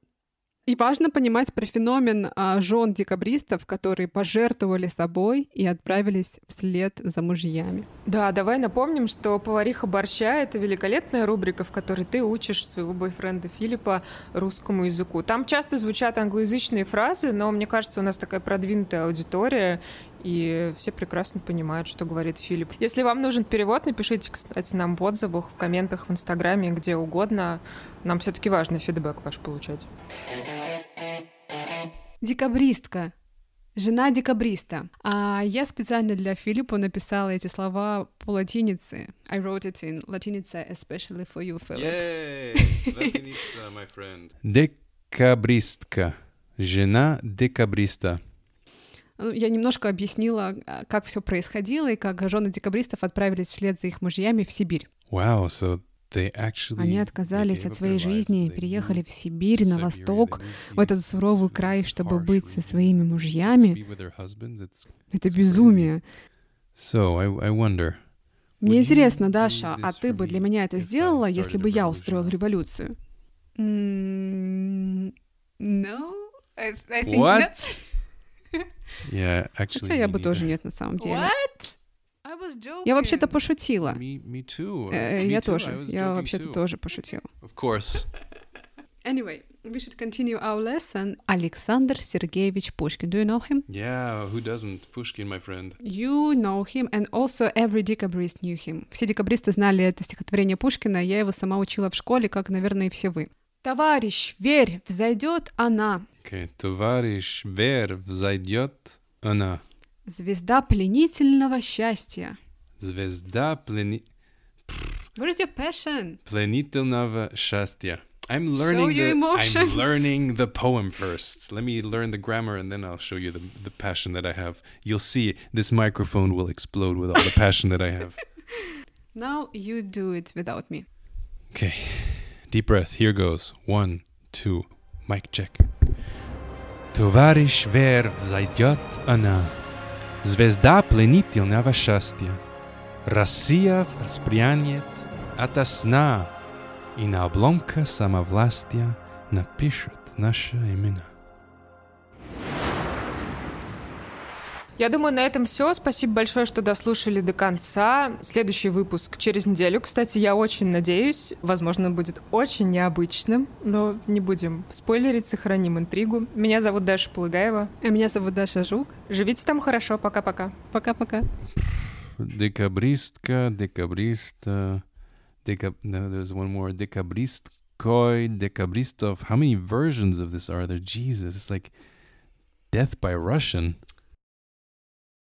И важно понимать про феномен а, жен декабристов, которые пожертвовали собой и отправились вслед за мужьями. Да, давай напомним, что «Повариха борща» — это великолепная рубрика, в которой ты учишь своего бойфренда Филиппа русскому языку. Там часто звучат англоязычные фразы, но мне кажется, у нас такая продвинутая аудитория, и все прекрасно понимают, что говорит Филипп. Если вам нужен перевод, напишите, кстати, нам в отзывах, в комментах в Инстаграме, где угодно. Нам все-таки важно фидбэк ваш получать. Декабристка. Жена декабриста. А я специально для Филиппа написала эти слова по латинице. I wrote it in латиница especially for you, Philip. Yay! Латиница, my friend. Декабристка. Жена декабриста. Ну, я немножко объяснила, а, как все происходило и как жены декабристов отправились вслед за их мужьями в Сибирь. Wow, so они отказались от своей жизни и переехали в Сибирь, на восток, в этот суровый край, чтобы быть со своими мужьями. Это безумие. Мне интересно, Даша, а ты бы для меня это сделала, если бы я устроил революцию? No, I, I think What? Yeah, actually, Хотя я бы тоже нет на самом деле. What? Я вообще-то пошутила. Me, me too. Э, я тоже. Я вообще-то тоже пошутила. Of course. [LAUGHS] Anyway, we should continue our lesson. Александр Сергеевич Пушкин. Do you know him? Yeah, who doesn't? Pushkin, my friend. You know him, and also every decabrist knew him. Все декабристы знали это стихотворение Пушкина. Я его сама учила в школе, как, наверное, и все вы. Товарищ, верь, взойдет она. Okay, товарищ, верь, взойдет она. Звезда пленительного счастья. Звезда плени... Where's your passion? Пленительного счастья. I'm learning the I'm learning the poem first. Let me learn the grammar and then I'll show you the the passion that I have. You'll see this microphone will explode with all the passion that I have. [LAUGHS] Now you do it without me. Okay. Deep breath. Here goes. One, two. Mic check. Товарищ Вер взойдет она. Звезда пленительного счастья. Россия воспрянет ото сна, и на обломка самовластия напишут наши имена. Я думаю, на этом все. Спасибо большое, что дослушали до конца. Следующий выпуск через неделю. Кстати, я очень надеюсь, возможно, будет очень необычным, но не будем спойлерить, сохраним интригу. Меня зовут Даша Полыгаева. А меня зовут Даша Жук. Живите там хорошо. Пока-пока. Пока-пока. Декабристка, декабриста, декаб... No, there's one more. Декабристкой, декабристов. How many versions of this are there? Jesus, it's like death by Russian.